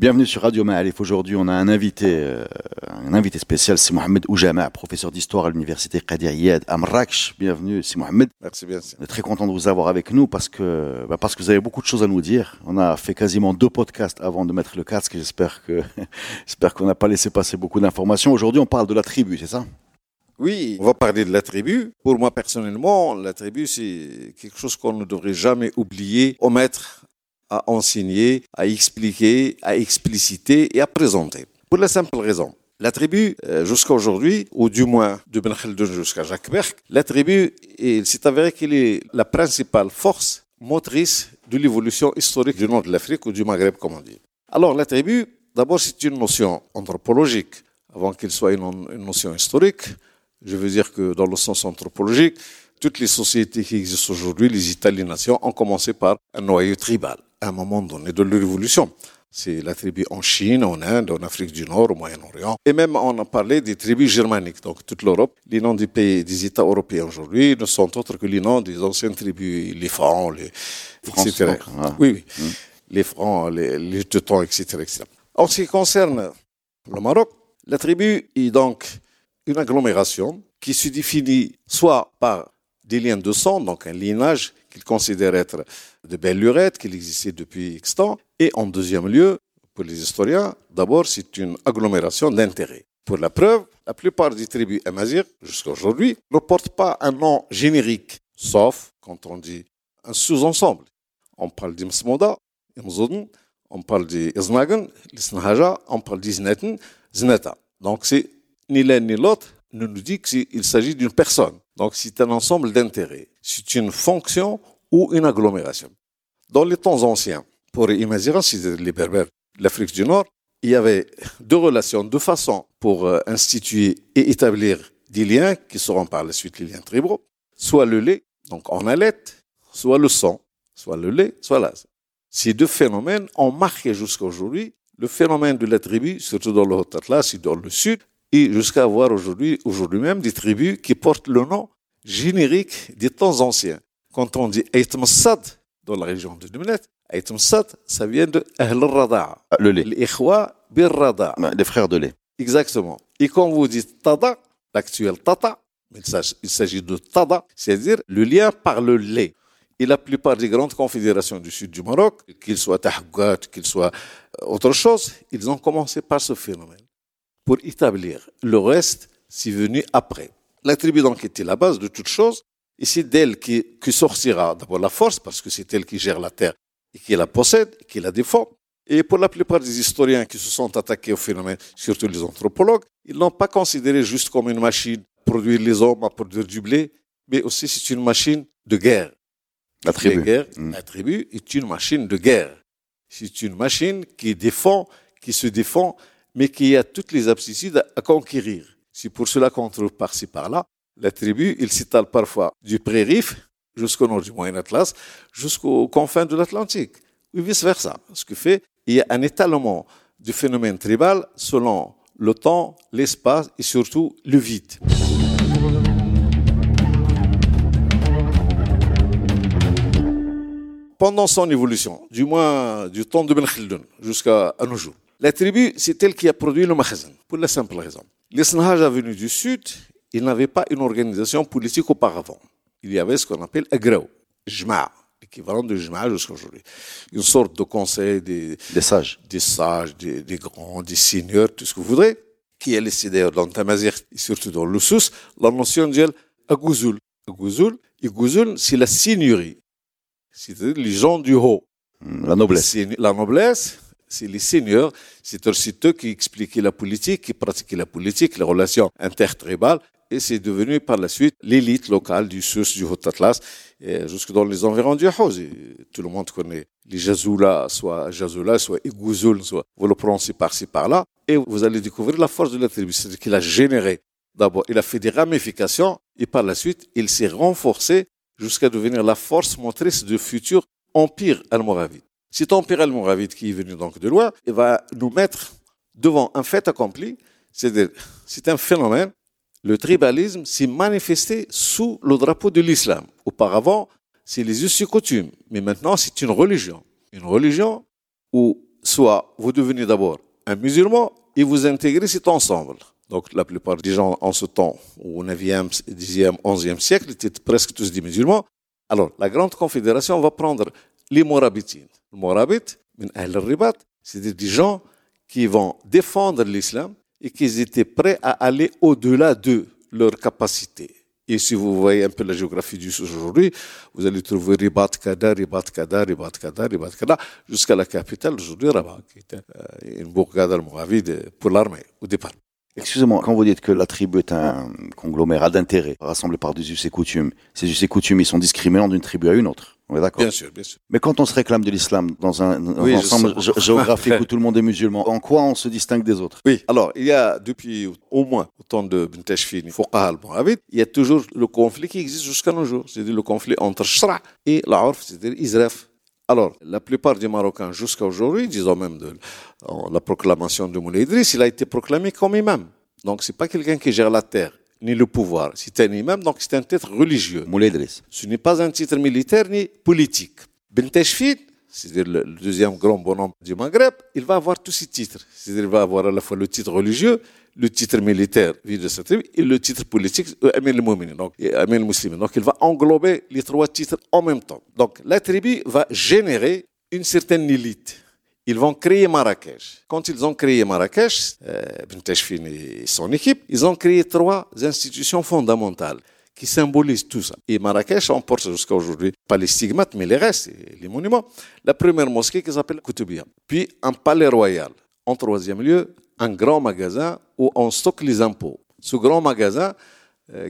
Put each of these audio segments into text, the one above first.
Bienvenue sur Radio Ma'alif. Aujourd'hui, on a un invité, euh, un invité spécial, c'est Mohamed Oujama, professeur d'histoire à l'université Qadir Yad à Marrakech. Bienvenue, c'est Mohamed. Merci bien. On est très content de vous avoir avec nous parce que, bah, parce que vous avez beaucoup de choses à nous dire. On a fait quasiment deux podcasts avant de mettre le casque. J'espère que, j'espère qu'on n'a pas laissé passer beaucoup d'informations. Aujourd'hui, on parle de la tribu, c'est ça? Oui, on va parler de la tribu. Pour moi, personnellement, la tribu, c'est quelque chose qu'on ne devrait jamais oublier, omettre à enseigner, à expliquer, à expliciter et à présenter. Pour la simple raison. La tribu, euh, jusqu'à aujourd'hui, ou du moins de Ben Khaldoun jusqu'à Jacques Berck, la tribu, s'est avéré qu'elle est la principale force motrice de l'évolution historique du nord de l'Afrique ou du Maghreb, comme on dit. Alors, la tribu, d'abord, c'est une notion anthropologique, avant qu'elle soit une, notion historique. Je veux dire que dans le sens anthropologique, toutes les sociétés qui existent aujourd'hui, les les nations, ont commencé par un noyau tribal à un moment donné de l'évolution. C'est la tribu en Chine, en Inde, en Afrique du Nord, au Moyen-Orient. Et même, on a parlé des tribus germaniques, donc toute l'Europe. Les noms des pays, des États européens aujourd'hui ne sont autres que les noms des anciennes tribus, les Francs, les, etc. ah. Oui, oui. Les Francs, les, les Teutons, etc., etc. En ce qui concerne le Maroc, la tribu est donc une agglomération qui se définit soit par des liens de sang, donc un lignage qu'il considère être de belle lurette, qu'il existait depuis X temps. Et en deuxième lieu, pour les historiens, d'abord, c'est une agglomération d'intérêts. Pour la preuve, la plupart des tribus amazigh, jusqu'à aujourd'hui, ne portent pas un nom générique, sauf quand on dit un sous-ensemble. On parle d'Imsmoda, Imzouden, on parle d'Iznagan, l'Isnahaja, on parle d'Izneten, Zneta. Donc ni l'un ni l'autre ne nous dit qu'il s'agit d'une personne. Donc c'est un ensemble d'intérêts. C'est une fonction ou une agglomération. Dans les temps anciens, pour Imazighan, c'est les Berbères l'Afrique du Nord, il y avait deux relations, deux façons pour euh, instituer et établir des liens qui seront par la suite les liens tribaux, soit le lait, donc en allette, soit le sang, soit le lait, soit l'as. Ces deux phénomènes ont marqué jusqu'à aujourd'hui le phénomène de la tribu, surtout dans le Haut Atlas et dans le Sud, et jusqu'à avoir aujourd'hui, même des tribus qui portent le nom générique des temps anciens. Quand on dit Aïtm Sad dans la région de Nimnet, Aïtm Sad, ça vient de Ahl Rada. Ah, Le lait. L'Ikhwa bir Rada. Les frères de lait. Exactement. Et quand vous dites Tada, l'actuel Tata, il s'agit- de Tada, c'est-à-dire le lien par le lait. Et la plupart des grandes confédérations du sud du Maroc, qu'ils soient Tahgouat, qu'ils soient euh, autre chose, ils ont commencé par ce phénomène. Pour établir le reste, c'est venu après. La tribu donc était la base de toute chose, et c'est d'elle qui, qui sortira d'abord la force, parce que c'est elle qui gère la terre et qui la possède, et qui la défend. Et pour la plupart des historiens qui se sont attaqués au phénomène, surtout les anthropologues, ils l'ont pas considéré juste comme une machine à produire les hommes, à produire du blé, mais aussi c'est une machine de guerre. La tribu. Mm. La tribu est une machine de guerre. C'est une machine qui défend, qui se défend, mais qui a toutes les aptitudes à, conquérir. C'est pour cela qu'on trouve par-ci par-là. La tribu, il s'étale parfois du pré-Rif jusqu'au nord du Moyen Atlas, jusqu'aux confins de l'Atlantique, ou vice-versa. Ce qui fait, il y a un étalement du phénomène tribal selon le temps, l'espace et surtout le vide. pendant son évolution, du moins du temps de Ben jusqu'à nos jours. La tribu, c'est elle qui a produit le Makhazan, pour la simple raison. Les Snahaj venus du sud, ils n'avaient pas une organisation politique auparavant. Il y avait ce qu'on appelle Agraw, Jma', l'équivalent de Jma' jusqu'à aujourd'hui. Une sorte de conseil des, Des sages. des sages, des, des grands, des seigneurs, tout ce que vous voudrez, qui est laissé d'ailleurs dans Tamazir et surtout dans le Sous, la notion de Agouzoul. Agouzoul, et Gouzoul, c'est la seigneurie. C'est-à-dire les gens du haut. La noblesse. La noblesse, c'est les seigneurs, c'est aussi eux qui expliquaient la politique, qui pratiquaient la politique, les relations intertribales, et c'est devenu par la suite l'élite locale du Sus, du Haut Atlas, et jusque dans les environs du Haut. Tout le monde connaît les Jazoula, soit Jazoula, soit Igouzoul, soit vous le prononcez par-ci par-là, et vous allez découvrir la force de la tribu, c'est-à-dire qu'il a généré. D'abord, il a fait des ramifications, et par la suite, il s'est renforcé jusqu'à devenir la force motrice du futur empire almoravide. Cet empire almoravide qui est venu donc de loin, il va nous mettre devant un fait accompli, c'est un phénomène. Le tribalisme s'est manifesté sous le drapeau de l'islam. Auparavant, c'est les us et coutumes, mais maintenant c'est une religion. Une religion où soit vous devenez d'abord un musulman et vous intégrez cet ensemble. Donc la plupart des gens en ce temps, au 9e, 10e, 11e siècle, étaient presque tous des musulmans. Alors la Grande Confédération va prendre les Morabitines. Les Morabit, c'est des gens qui vont défendre l'islam et qui étaient prêts à aller au-delà de leurs capacités. Et si vous voyez un peu la géographie du aujourd'hui, vous allez trouver Ribat Kada, Ribat Kada, Ribat Kada, Ribat Kada, jusqu'à la capitale aujourd'hui, Rabat, qui était euh, une bourgade almoravide pour l'armée au départ. Excusez-moi, quand vous dites que la tribu est un conglomérat d'intérêts rassemblés par des us et coutumes, ces us et coutumes, ils sont discriminants d'une tribu à une autre. On est d'accord Bien sûr, bien sûr. Mais quand on se réclame de l'islam dans un, ensemble géographique où tout le monde est musulman, en quoi on se distingue des autres? Oui, alors il y a depuis au moins au temps de Bintashfin, Fuqaha al il y a toujours le conflit qui existe jusqu'à nos jours, c'est-à-dire le conflit entre Shra et l'Arf, c'est-à-dire Israf. Alors, la plupart des Marocains jusqu'à aujourd'hui, disons même de la proclamation de Moulay Idriss, il a été proclamé comme imam. Donc, c'est pas quelqu'un qui gère la terre ni le pouvoir. C'est un imam, donc c'est un titre religieux. Ce n'est pas un titre militaire ni politique. Ben c'est-à-dire le deuxième grand bonhomme du Maghreb, il va avoir tous ces titres. C'est-à-dire il va avoir à la fois le titre religieux, le titre militaire, vie de sa tribu, et le titre politique, euh, Amir le donc Amir le Donc il va englober les trois titres en même temps. Donc la tribu va générer une certaine élite ils vont créer Marrakech. Quand ils ont créé Marrakech, euh, et son équipe, ils ont créé trois institutions fondamentales qui symbolisent tout ça. Et Marrakech emporte jusqu'à aujourd'hui pas les stigmates, mais les restes, les monuments. La première mosquée qui s'appelle Koutoubia. Puis un palais royal. En troisième lieu, un grand magasin où on stocke les impôts. Ce grand magasin,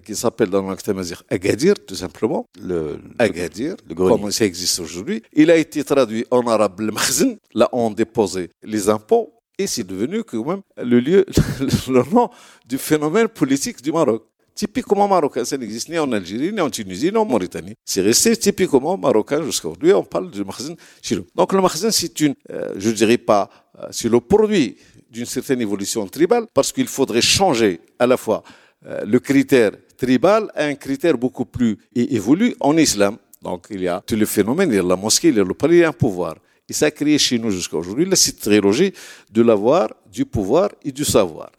qui s'appelle dans l'Ankh Agadir, tout simplement. Le, Agadir, le comme ça existe aujourd'hui. Il a été traduit en arabe le Makhzen, là où on déposait les impôts, et c'est devenu quand même le lieu, le nom du phénomène politique du Maroc. Typiquement marocain, ça n'existe ni en Algérie, ni en Tunisie, ni en Mauritanie. C'est resté typiquement marocain jusqu'à aujourd'hui. On parle du Makhzen chez nous. Donc le Makhzen, c'est une, euh, je dirais pas, euh, c'est le produit d'une certaine évolution tribale, parce qu'il faudrait changer à la fois euh, le critère tribal est un critère beaucoup plus évolué en islam. Donc il y a tous les phénomènes, il y a la mosquée, il y a le palais, il y a un pouvoir. Et ça a créé chez nous jusqu'à aujourd'hui la trilogie de l'avoir, du pouvoir et du savoir.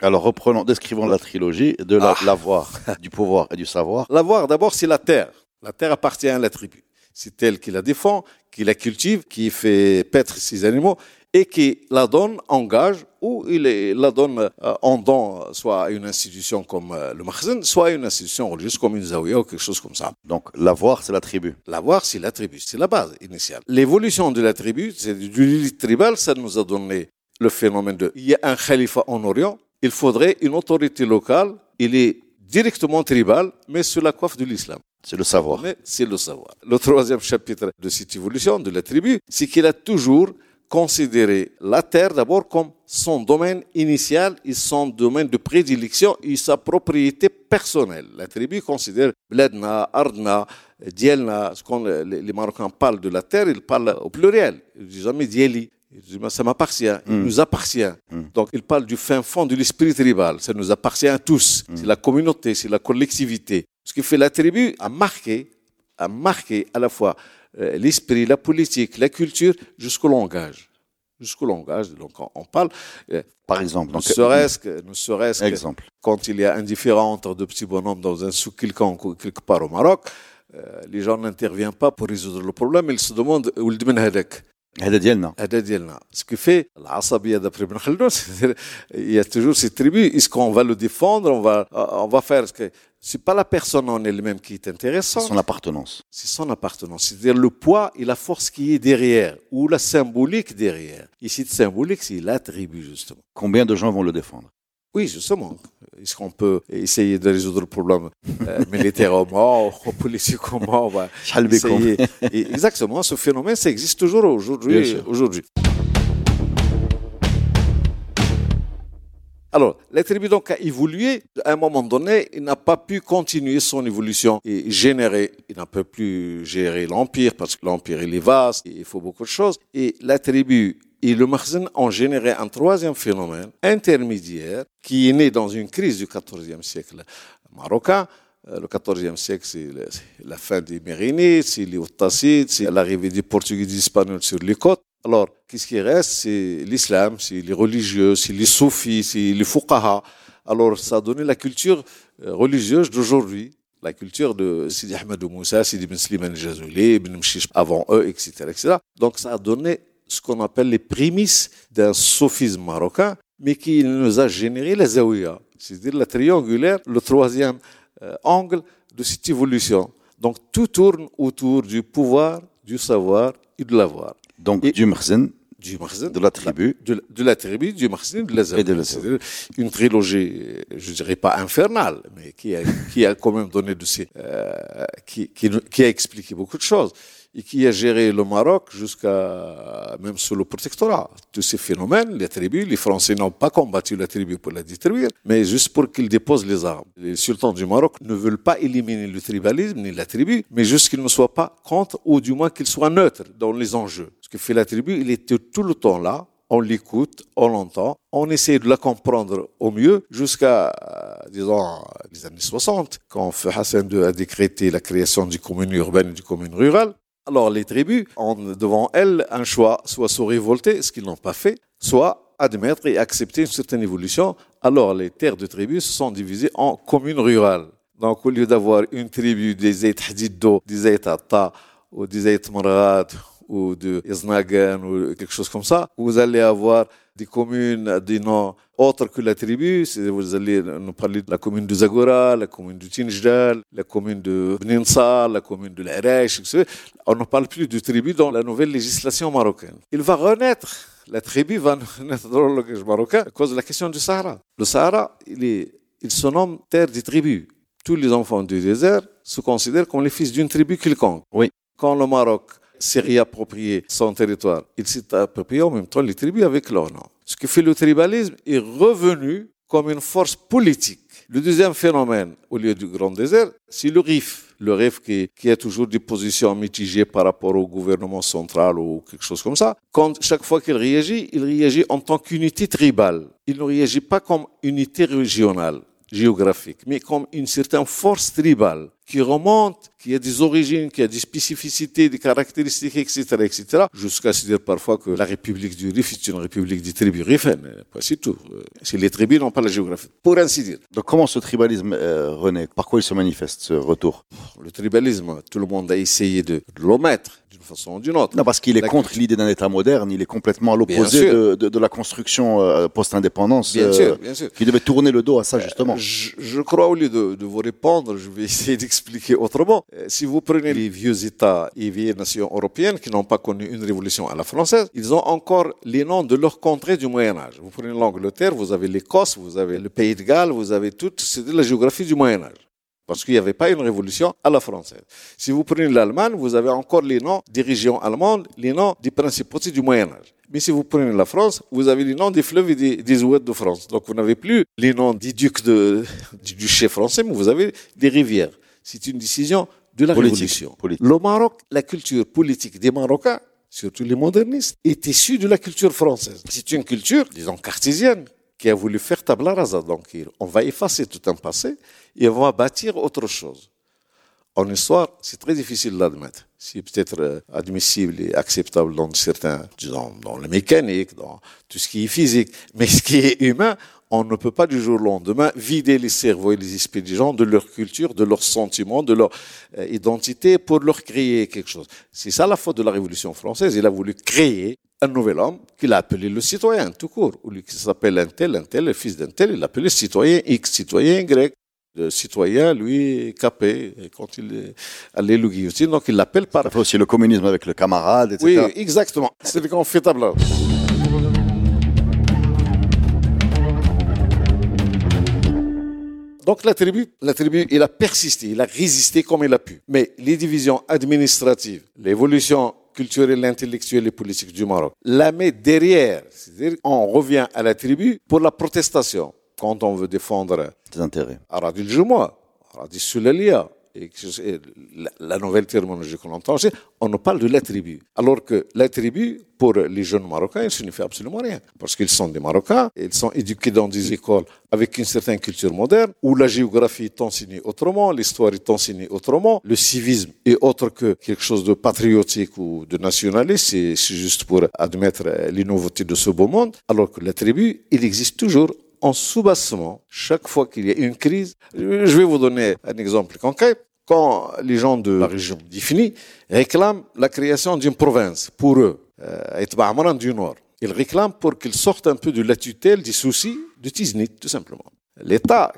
Alors reprenons, décrivons la trilogie de ah. l'avoir, du pouvoir et du savoir. L'avoir, d'abord, c'est la terre. La terre appartient à la tribu. C'est elle qui la défend, qui la cultive, qui fait paître ses animaux et qui la donne en gage ou il la donne euh, en don, soit à une institution comme euh, le Makhzen, soit à une institution religieuse comme une Zawiya ou quelque chose comme ça. Donc l'avoir, c'est la tribu. L'avoir, c'est la tribu, c'est la base initiale. L'évolution de la tribu, c'est du l'élite tribal, ça nous a donné le phénomène de il y a un khalifa en Orient, il faudrait une autorité locale, il est directement tribal, mais sous la coiffe de l'islam. C'est le savoir. C'est le savoir. Le troisième chapitre de cette évolution de la tribu, c'est qu'il a toujours considérer la terre d'abord comme son domaine initial et son domaine de prédilection et sa propriété personnelle. La tribu considère Bledna, Ardna, Dielna, quand les Marocains parlent de la terre, ils parlent au pluriel. Ils disent jamais Dieli. Ça m'appartient, il hmm. nous appartient. Hmm. Donc, ils parlent du fin fond de l'esprit tribal. Ça nous appartient à tous. Hmm. C'est la communauté, c'est la collectivité. Ce qui fait la tribu a marqué, a marqué à la fois l'esprit, la politique, la culture, jusqu'au langage. Jusqu'au langage. Donc, on, parle. Euh, Par exemple. Ne serait-ce que, ne serait-ce exemple. quand il y a un différent entre deux petits bonhommes dans un souk quelconque quelque part au Maroc, euh, les gens n'interviennent pas pour résoudre le problème, ils se demandent où le هذا ديالنا هذا ديالنا سكو في العصبيه d'après Ibn Khaldun il y a toujours ces tribus est-ce qu'on va le défendre on va on c'est pas la personne en elle-même qui est intéressante son appartenance c'est son appartenance c'est-à-dire le poids et la force qui est derrière ou la symbolique derrière ici de symbolique c'est la tribu justement combien de gens vont le défendre? Oui, justement. Est-ce qu'on peut essayer de résoudre le problème euh, militairement ou politiquement? On va essayer. Exactement, ce phénomène, ça existe toujours aujourd'hui. aujourd'hui. Alors, la tribu donc a évolué. À un moment donné, il n'a pas pu continuer son évolution et générer. Il n'a pas plus gérer l'empire parce que l'empire est vaste, il faut beaucoup de choses. Et la tribu et le Makhzen ont généré un troisième phénomène intermédiaire qui est né dans une crise du XIVe siècle marocain. Euh, le XIVe siècle, c'est la fin des Mérinides, c'est les c'est l'arrivée des Portugais et des Espagnols sur les côtes. Alors, qu'est-ce qui reste C'est l'islam, c'est les religieux, c'est les soufis, c'est les fuqaha. Alors, ça a donné la culture euh, religieuse d'aujourd'hui, la culture de Sidi Ahmed Moussa, Sidi Ben Slimane Jazouli, Ibn Mshish avant eux, etc., etc. Donc, ça a donné ce qu'on appelle les prémices d'un sophisme marocain, mais qui nous a généré la zawiya, c'est-à-dire la triangulaire, le troisième euh, angle de cette évolution. Donc, tout tourne autour du pouvoir, du savoir et de l'avoir. Donc du Marzen, du de la tribu, de, la tribu, du Marzen, de la C'est une trilogie, je dirais pas infernale, mais qui a, qui a quand même donné de ces, euh, qui, qui, qui a expliqué beaucoup de choses et qui a géré le Maroc jusqu'à même sous le protectorat. Tous ces phénomènes, les tribus, les Français n'ont pas combattu la tribu pour la détruire, mais juste pour qu'ils déposent les armes. Les sultans du Maroc ne veulent pas éliminer le tribalisme ni la tribu, mais juste qu'ils ne soient pas contre ou du moins qu'ils soient neutres dans les enjeux. Ce que fait la tribu, il était tout le temps là, on l'écoute, on l'entend, on essaie de la comprendre au mieux jusqu'à, disons, les années 60, quand Hassan II a décrété la création du commune urbaine et du commune rurale. Alors les tribus ont devant elles un choix, soit se révolter, ce qu'ils n'ont pas fait, soit admettre et accepter une certaine évolution. Alors les terres de tribus se sont divisées en communes rurales. Donc au lieu d'avoir une tribu des Aït Hadiddo, des Atta, ou des Marad, ou de Iznagan, ou quelque chose comme ça, vous allez avoir des communes, des noms autres que la tribu. Vous allez nous parler de la commune de Zagora, la commune de Tinjdal, la commune de Bninsa, la commune de l'Aresh, On ne parle plus de tribu dans la nouvelle législation marocaine. Il va renaître. La tribu va renaître dans le langage marocain à cause de la question du Sahara. Le Sahara, il, est, il se nomme terre des tribus. Tous les enfants du désert se considèrent comme les fils d'une tribu quelconque. Oui. Quand le Maroc s'est réapproprié son territoire. Il s'est approprié en même temps les tribus avec leur nom. Ce qui fait le tribalisme est revenu comme une force politique. Le deuxième phénomène, au lieu du grand désert, c'est le RIF. Le RIF qui, qui, a toujours des positions mitigées par rapport au gouvernement central ou quelque chose comme ça. Quand chaque fois qu'il réagit, il réagit en tant qu'unité tribale. Il ne réagit pas comme unité régionale géographique, mais comme une certaine force tribale qui remonte, qui a des origines, qui a des spécificités, des caractéristiques, etc., etc., jusqu'à se dire parfois que la République du Rif est une République des tribus rifaines. C'est tout. C'est les tribus, non pas la géographie. Pour ainsi dire. Donc comment ce tribalisme euh, renaît Par quoi il se manifeste, ce retour? Le tribalisme, tout le monde a essayé de, l'omettre d'une façon ou d'une autre. Non, parce qu'il est contre l'idée d'un État moderne, il est complètement à l'opposé de, de, de, la construction euh, post-indépendance, euh, qui devait tourner le dos à ça, justement. Je, je, crois, au lieu de, de vous répondre, je vais essayer d'expliquer expliquer autrement. Euh, si vous prenez les vieux États et vieilles nations européennes qui n'ont pas connu une révolution à la française, ils ont encore les noms de leurs contrées du Moyen Âge. Vous prenez l'Angleterre, vous avez l'Écosse, vous avez le Pays de Galles, vous avez tout, c'est de la géographie du Moyen Âge parce qu'il n'y avait pas une révolution à la française. Si vous prenez l'Allemagne, vous avez encore les noms des régions allemandes, les noms des principautés du Moyen Âge. Mais si vous prenez la France, vous avez les noms des fleuves et des, des oueds de France. Donc vous n'avez plus les noms des ducs de, du duché français, mais vous avez des rivières. C'est une décision de la révolution. Le Maroc, la culture politique des Marocains, surtout les modernistes, est issue de la culture française. C'est une culture, disons, cartésienne, qui a voulu faire tabla rasa. Donc, on va effacer tout un passé et on va bâtir autre chose. En histoire, c'est très difficile d'admettre. C'est peut-être euh, admissible et acceptable dans certains, disons, dans la mécanique, dans tout ce qui est physique. Mais ce qui est humain, on ne peut pas du jour au lendemain vider les cerveaux et les esprits des gens de leur culture, de leurs sentiments, de leur euh, identité pour leur créer quelque chose. C'est ça la faute de la Révolution française. Il a voulu créer un nouvel homme qu'il a appelé le citoyen, tout court. Ou lui qui s'appelle un tel, un tel, le fils d'un tel, il l'appelait citoyen X, citoyen Y. Le citoyen, lui, capé, quand il allait le guillotine, donc il l'appelle par... Ça fait aussi le communisme avec le camarade, etc. Oui, exactement. C'est fait table. Donc la tribu, la tribu, il a persisté, il a résisté comme il a pu. Mais les divisions administratives, l'évolution culturelle, intellectuelle et politique du Maroc, la met derrière. C'est-à-dire on revient à la tribu pour la protestation. Quand on veut défendre Des intérêts. Aradil Jumoa, Aradil Sulalia, la nouvelle terminologie qu'on entend, c'est on nous parle de la. Alors que la pour les jeunes Marocains, ne signifie absolument rien. Parce qu'ils sont des Marocains, ils sont éduqués dans des écoles avec une certaine culture moderne, où la géographie est enseignée autrement, l'histoire est enseignée autrement, le civisme est autre que quelque chose de patriotique ou de nationaliste, c'est juste pour admettre les nouveautés de ce beau monde. Alors que la il existe toujours en sous-bassement, chaque fois qu'il y a une crise, je vais vous donner un exemple concret. Quand les gens de la région d'Ifni réclament la création d'une province pour eux, euh, du Nord, ils réclament pour qu'ils sortent un peu de la tutelle des soucis de Tiznit, tout simplement. L'État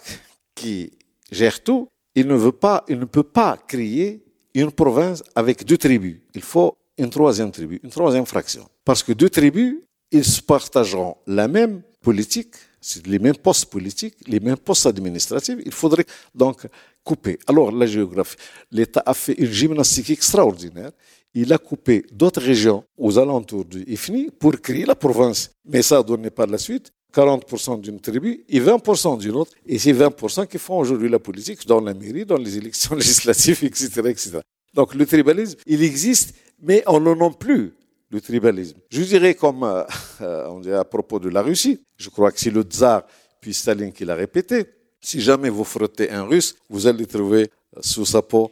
qui gère tout, il ne veut pas, il ne peut pas créer une province avec deux tribus. Il faut une troisième tribu, une troisième fraction. Parce que deux tribus, ils se partageront la même politique, c'est les mêmes postes politiques, les mêmes postes administratifs. Il faudrait donc couper. Alors, la géographie, l'État a fait une gymnastique extraordinaire. Il a coupé d'autres régions aux alentours du IFNI pour créer la province. Mais ça a donné par la suite 40% d'une tribu et 20% d'une autre. Et c'est 20% qui font aujourd'hui la politique dans la mairie, dans les élections législatives, etc., etc. Donc le tribalisme, il existe, mais on n'en a plus le tribalisme. Je dirais comme euh, euh, on dit à propos de la Russie, je crois que c'est le tsar puis Staline qui l'a répété, si jamais vous frottez un russe, vous allez trouver euh, sous sa peau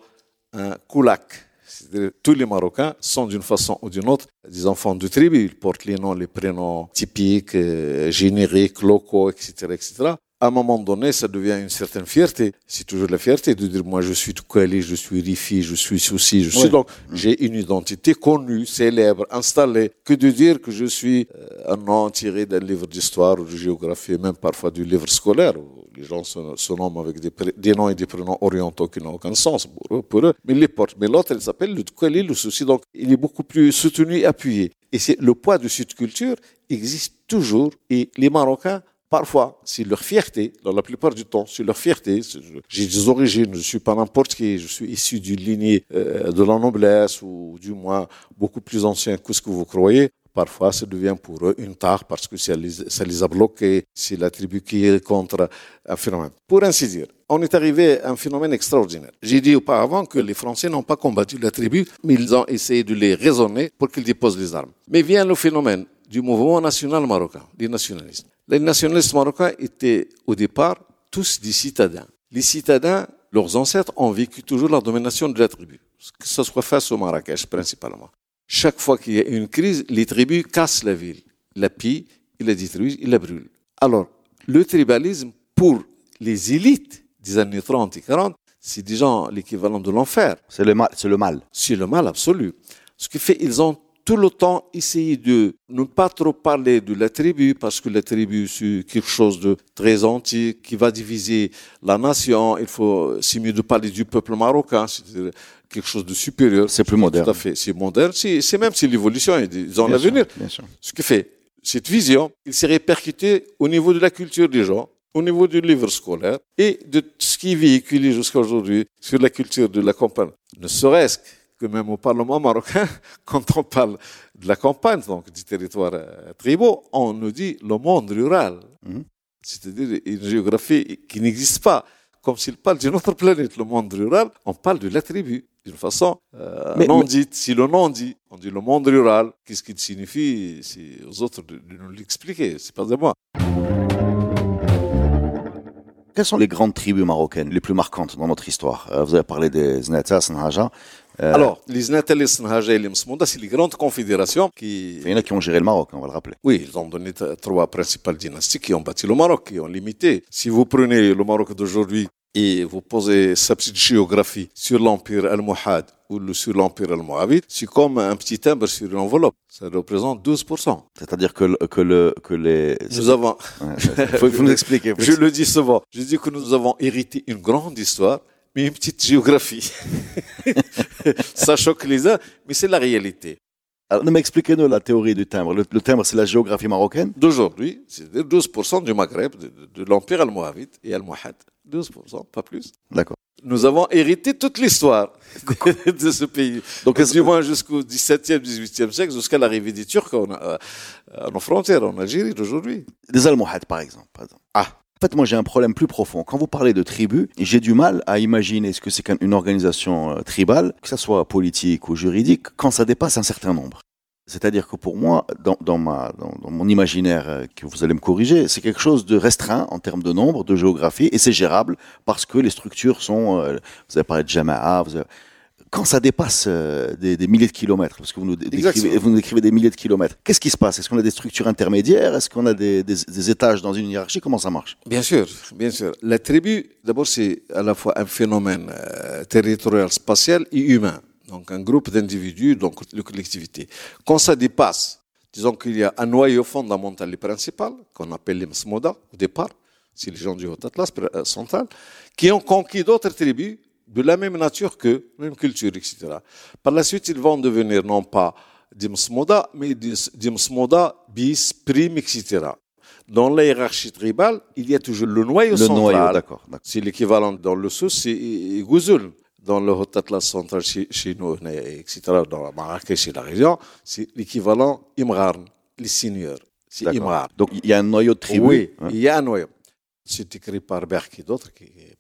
un kulak. Tous les Marocains sont d'une façon ou d'une autre des enfants de tribu. Ils portent les noms, les prénoms typiques, génériques, locaux, etc., etc à un moment donné, ça devient une certaine fierté. C'est toujours la fierté de dire, moi, je suis Toukali, je suis Rifi, je suis Souci, je suis donc, j'ai une identité connue, célèbre, installée, que de dire que je suis euh, un nom tiré d'un livre d'histoire ou de géographie, même parfois du livre scolaire, où les gens se, nomment avec des, noms et des prénoms orientaux qui n'ont aucun sens pour eux, pour eux, mais les portent. Mais l'autre, il s'appelle le Toukali, le Souci, donc il est beaucoup plus soutenu et appuyé. Et c'est le poids de cette culture existe toujours, et les Marocains Parfois, c'est leur fierté, dans la plupart du temps, c'est leur fierté. J'ai des origines, je suis pas n'importe qui, je suis issu d'une lignée euh, de la noblesse ou du moins beaucoup plus ancien que ce que vous croyez. Parfois, ça devient pour eux une tare parce que ça les, ça les a bloqués, c'est la tribu qui est contre un phénomène. Pour ainsi dire, on est arrivé à un phénomène extraordinaire. J'ai dit auparavant que les Français n'ont pas combattu la tribu, mais ils ont essayé de les raisonner pour qu'ils déposent les armes. Mais vient le phénomène du mouvement national marocain, des nationalistes. Les nationalistes marocains étaient au départ tous des citadins. Les citadins, leurs ancêtres, ont vécu toujours la domination de la tribu, que ce soit face au Marrakech principalement. Chaque fois qu'il y a une crise, les tribus cassent la ville, la pillent, ils la détruisent, ils la brûlent. Alors, le tribalisme, pour les élites des années 30 et 40, c'est déjà l'équivalent de l'enfer. C'est le mal. C'est le mal. C'est le mal absolu. Ce qui fait, ils ont tout le temps essayer de ne pas trop parler de la tribu, parce que la tribu, c'est quelque chose de très antique, qui va diviser la nation. Il faut, c'est mieux de parler du peuple marocain, c'est quelque chose de supérieur. C'est plus moderne. Tout à fait. C'est moderne. C'est même si l'évolution est dans l'avenir. Ce qui fait, cette vision, il s'est répercuté au niveau de la culture des gens, au niveau du livre scolaire et de ce qui est véhiculé jusqu'à aujourd'hui sur la culture de la campagne. Ne serait-ce que même au Parlement marocain, quand on parle de la campagne, donc du territoire euh, tribaux, on nous dit le monde rural. Mhm. C'est-à-dire une géographie qui n'existe pas. Comme s'il parle d'une autre planète, le monde rural, on parle de la tribu d'une façon euh, non dite. Si le nom dit, on dit le monde rural, qu'est-ce qu'il signifie? C'est aux autres de, de nous l'expliquer, c'est pas de moi. Quelles sont les grandes tribus marocaines les plus marquantes dans notre histoire? Euh, Vous avez parlé des Znata, Sanhaja. Euh, Alors, les c'est les grandes confédérations qui... Il y en a qui ont géré le Maroc, on va le rappeler. Oui, ils ont donné trois principales dynasties qui ont bâti le Maroc, qui ont limité. Si vous prenez le Maroc d'aujourd'hui et vous posez sa petite géographie sur l'Empire al-Muhad ou sur l'Empire al-Moabite, c'est comme un petit timbre sur une enveloppe. Ça représente 12%. C'est-à-dire que, que, le, que les... Nous avons... Il faut, nous expliquer. Je le dis souvent. Je dis que nous avons hérité une grande histoire, mais une petite géographie. Ça choque les uns, mais c'est la réalité. Alors, expliquez-nous la théorie du timbre. Le, timbre, c'est la géographie marocaine? D'aujourd'hui, c'est 12% du Maghreb, de, de l'Empire almohavite et almohade. 12%, pas plus. D'accord. Nous avons hérité toute l'histoire de ce pays. Donc, du moins jusqu'au 17e, 18e siècle, jusqu'à l'arrivée des Turcs euh, à nos frontières, en Algérie d'aujourd'hui. Des Almohades, par exemple. Ah. En fait, moi, j'ai un problème plus profond. Quand vous parlez de tribu, j'ai du mal à imaginer ce que c'est qu'une organisation euh, tribale, que ce soit politique ou juridique, quand ça dépasse un certain nombre. C'est-à-dire que pour moi, dans, dans, mon imaginaire, euh, que vous allez me corriger, c'est quelque chose de restreint en termes de nombre, de géographie, et c'est gérable parce que les structures sont. Euh, vous avez parlé de Jama'a, quand ça dépasse euh, des, milliers de kilomètres, parce que vous nous, décrivez, vous nous décrivez des milliers de kilomètres, qu'est-ce qui se passe? Est-ce qu'on a des structures intermédiaires? Est-ce qu'on a des, des, étages dans une hiérarchie? Comment ça marche? Bien sûr, bien sûr. La tribu, d'abord, c'est à la fois un phénomène territorial, spatial et humain. Donc un groupe d'individus, donc une collectivité. Quand ça dépasse, disons qu'il y a un noyau fondamental et principal, qu'on appelle les Msmoda au départ, c'est les gens du Haut-Atlas euh, central, qui ont conquis d'autres tribus de la même nature que, même culture, etc. Par la suite, ils vont devenir non pas des Msmoda, mais des Msmoda bis, prime, etc. Dans la hiérarchie tribale, il y a toujours le noyau le central. Noyau, d'accord. C'est l'équivalent dans le sous, c'est Gouzoul dans le Haut Atlas central chez, nous, etc., dans Marrakech et la région, c'est l'équivalent Imran, les seigneurs. C'est Imran. Donc il y a un noyau de tribu. Oui, hein. il y a un noyau. C'est écrit par Berck et d'autres,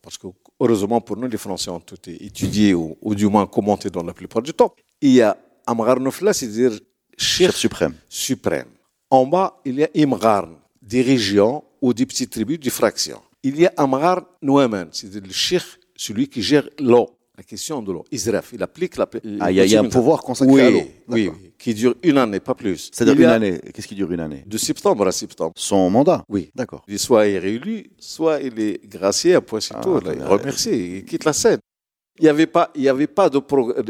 parce que heureusement pour nous, les Français ont tout étudié ou, du moins commenté dans la plupart du temps. Il y a Amrar Nofla, c'est-à-dire chef, suprême. suprême. En bas, il y a Imran, des régions ou des petites tribus, des fractions. Il y a Amrar Nouaman, c'est-à-dire le chef, celui qui gère l'eau la question de l'eau. Israf, il applique la. Ah, il y, a un pouvoir consacré à l'eau. Oui, qui dure une année, pas plus. C'est-à-dire une année. Qu'est-ce qui dure une année? De septembre à septembre. Son mandat Oui. D'accord. Soit il est réélu, soit il est gracié à point ah, il remercié, il quitte la scène. Il n'y avait pas, il y avait pas de,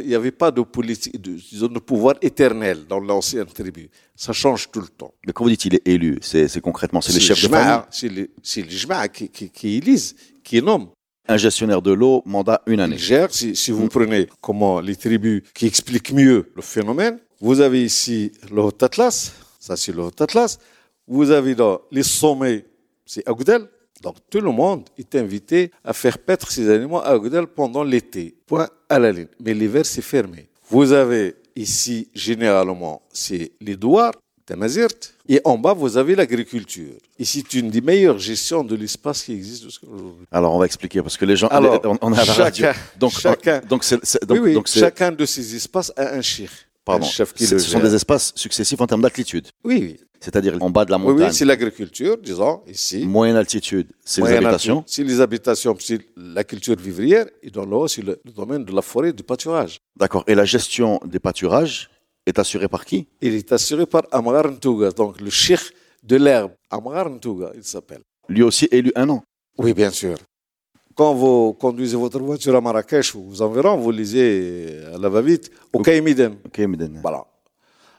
il y avait pas de politique, de, de pouvoir éternel dans l'ancienne tribu. Ça change tout le temps. Mais quand vous dites il est élu, c'est concrètement, c'est les chefs de famille? C'est les, les qui, qui, qui élisent, qui nomment un gestionnaire de l'eau, mandat une année. gère, si, vous prenez comment les tribus qui expliquent mieux le phénomène, vous avez ici le Haut Atlas, ça c'est le Haut Atlas, vous avez là les sommets, c'est Agdel, donc tout le monde est invité à faire paître ses animaux à Agdel pendant l'été, point à la ligne. Mais l'hiver c'est fermé. Vous avez ici généralement c'est les douars, et en bas, vous avez l'agriculture. Et c'est une des meilleures gestions de l'espace qui existe aujourd'hui. Alors, on va expliquer, parce que les gens... Alors, on, a chacun, Donc, chacun, donc, donc, oui, donc chacun de ces espaces a un chir. Pardon, chef qui ce sont des espaces successifs en termes d'altitude. Oui, oui. C'est-à-dire en bas de la montagne. Oui, c'est l'agriculture, disons, ici. Moyenne altitude, c'est les habitations. C'est les habitations, c'est la culture vivrière. Et dans le haut, c'est le, domaine de la forêt, du pâturage. D'accord. Et la gestion des pâturages est assuré par qui? Il est assuré par Amrar Ntouga, donc le cheikh de l'herbe. Amrar Ntouga, il s'appelle. Lui aussi élu un an Oui, bien sûr. Quand vous conduisez votre voiture à Marrakech ou aux environs, vous lisez à la va-vite au Kaimiden. Voilà.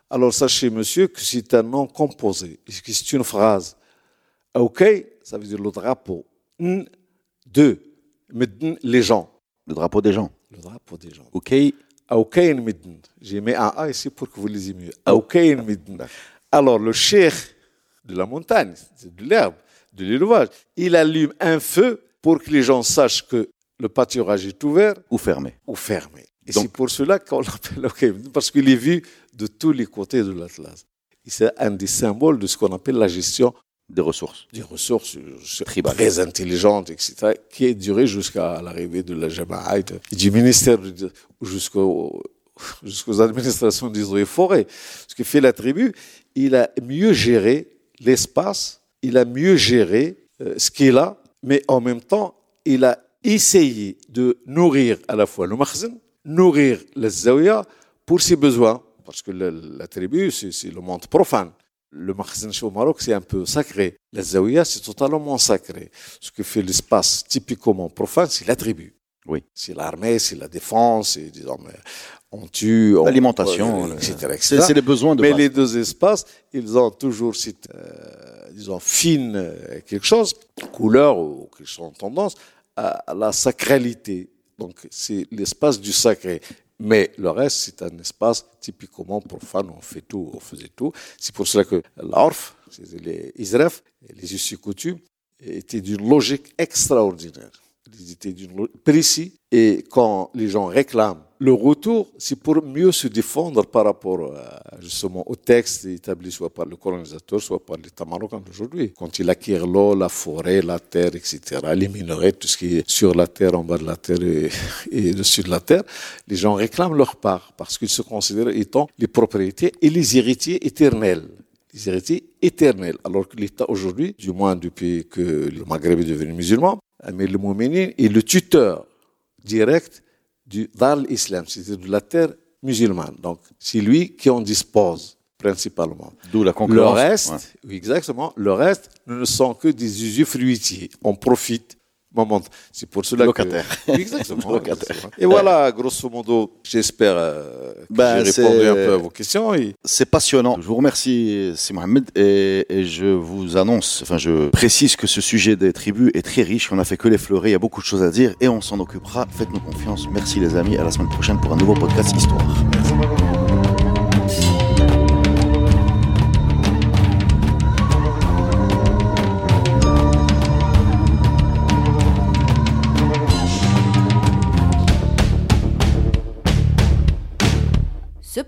Alors sachez, monsieur, que c'est un nom composé, que c'est une phrase. OK, ça veut dire le drapeau. N, deux, les gens. Le drapeau des gens. Le drapeau des gens. OK, j'ai mis un A ici pour que vous lisiez mieux. Alors, le cheikh de la montagne, de l'herbe, de l'élevage, il allume un feu pour que les gens sachent que le pâturage est ouvert. Ou fermé. Ou fermé. Et c'est pour cela qu'on l'appelle Okein, parce qu'il est vu de tous les côtés de l'Atlas. C'est un des symboles de ce qu'on appelle la gestion des ressources. Des ressources Tribales. très intelligentes, etc., qui est durée jusqu'à l'arrivée de la Jamaï, du ministère jusqu'aux jusqu'aux administrations des eaux et forêts. Ce que fait la tribu, il a mieux géré l'espace, il a mieux géré euh, ce qu'il a, mais en même temps, il a essayé de nourrir à la fois le makhzen, nourrir le zawiya pour ses besoins, parce que la tribu, c'est le monde profane. Le makhzen au Maroc, c'est un peu sacré. La zawiya, c'est totalement sacré. Ce que fait l'espace typiquement profane, c'est la tribu. Oui. C'est l'armée, c'est la défense, c'est disons, on tue, l'alimentation, etc. C'est les besoins de Mais les deux espaces, ils ont toujours cette, euh, disons, fine euh, quelque chose, couleur ou quelque chose en tendance à la sacralité. Donc c'est l'espace du sacré. Mais le reste, c'est un espace typiquement profane, on fait tout, on faisait tout. C'est pour cela que l'orf, les Israël, les us coutumes, étaient d'une logique extraordinaire. Ils étaient précis. Et quand les gens réclament le retour, c'est pour mieux se défendre par rapport à, justement au texte établi soit par le colonisateur, soit par l'État marocain d'aujourd'hui. Quand il acquiert l'eau, la forêt, la terre, etc., les minerais, tout ce qui est sur la terre, en bas de la terre et, et dessus de la terre, les gens réclament leur part parce qu'ils se considèrent étant les propriétés et les héritiers éternels les héritiers éternels. Alors que l'État aujourd'hui, du moins depuis que le Maghreb est devenu musulman, Amir le Mouminin est le tuteur direct du Dar islam, c'est-à-dire de la terre musulmane. Donc, c'est lui qui en dispose principalement. D'où la concurrence. Le reste, oui, exactement, le reste ne sont que des usufruitiers. On profite moment. C'est pour cela Locataire. que... Exactement. Locataire. Et voilà, grosso modo, j'espère euh, que Ben, j'ai répondu un peu à vos questions. Et... C'est passionnant. Je vous remercie, c'est Mohamed, et, et je vous annonce, enfin, je précise que ce sujet des tribus est très riche. On n'a fait que l'effleurer. Il y a beaucoup de choses à dire et on s'en occupera. Faites-nous confiance. Merci, les amis. À la semaine prochaine pour un nouveau podcast Histoire.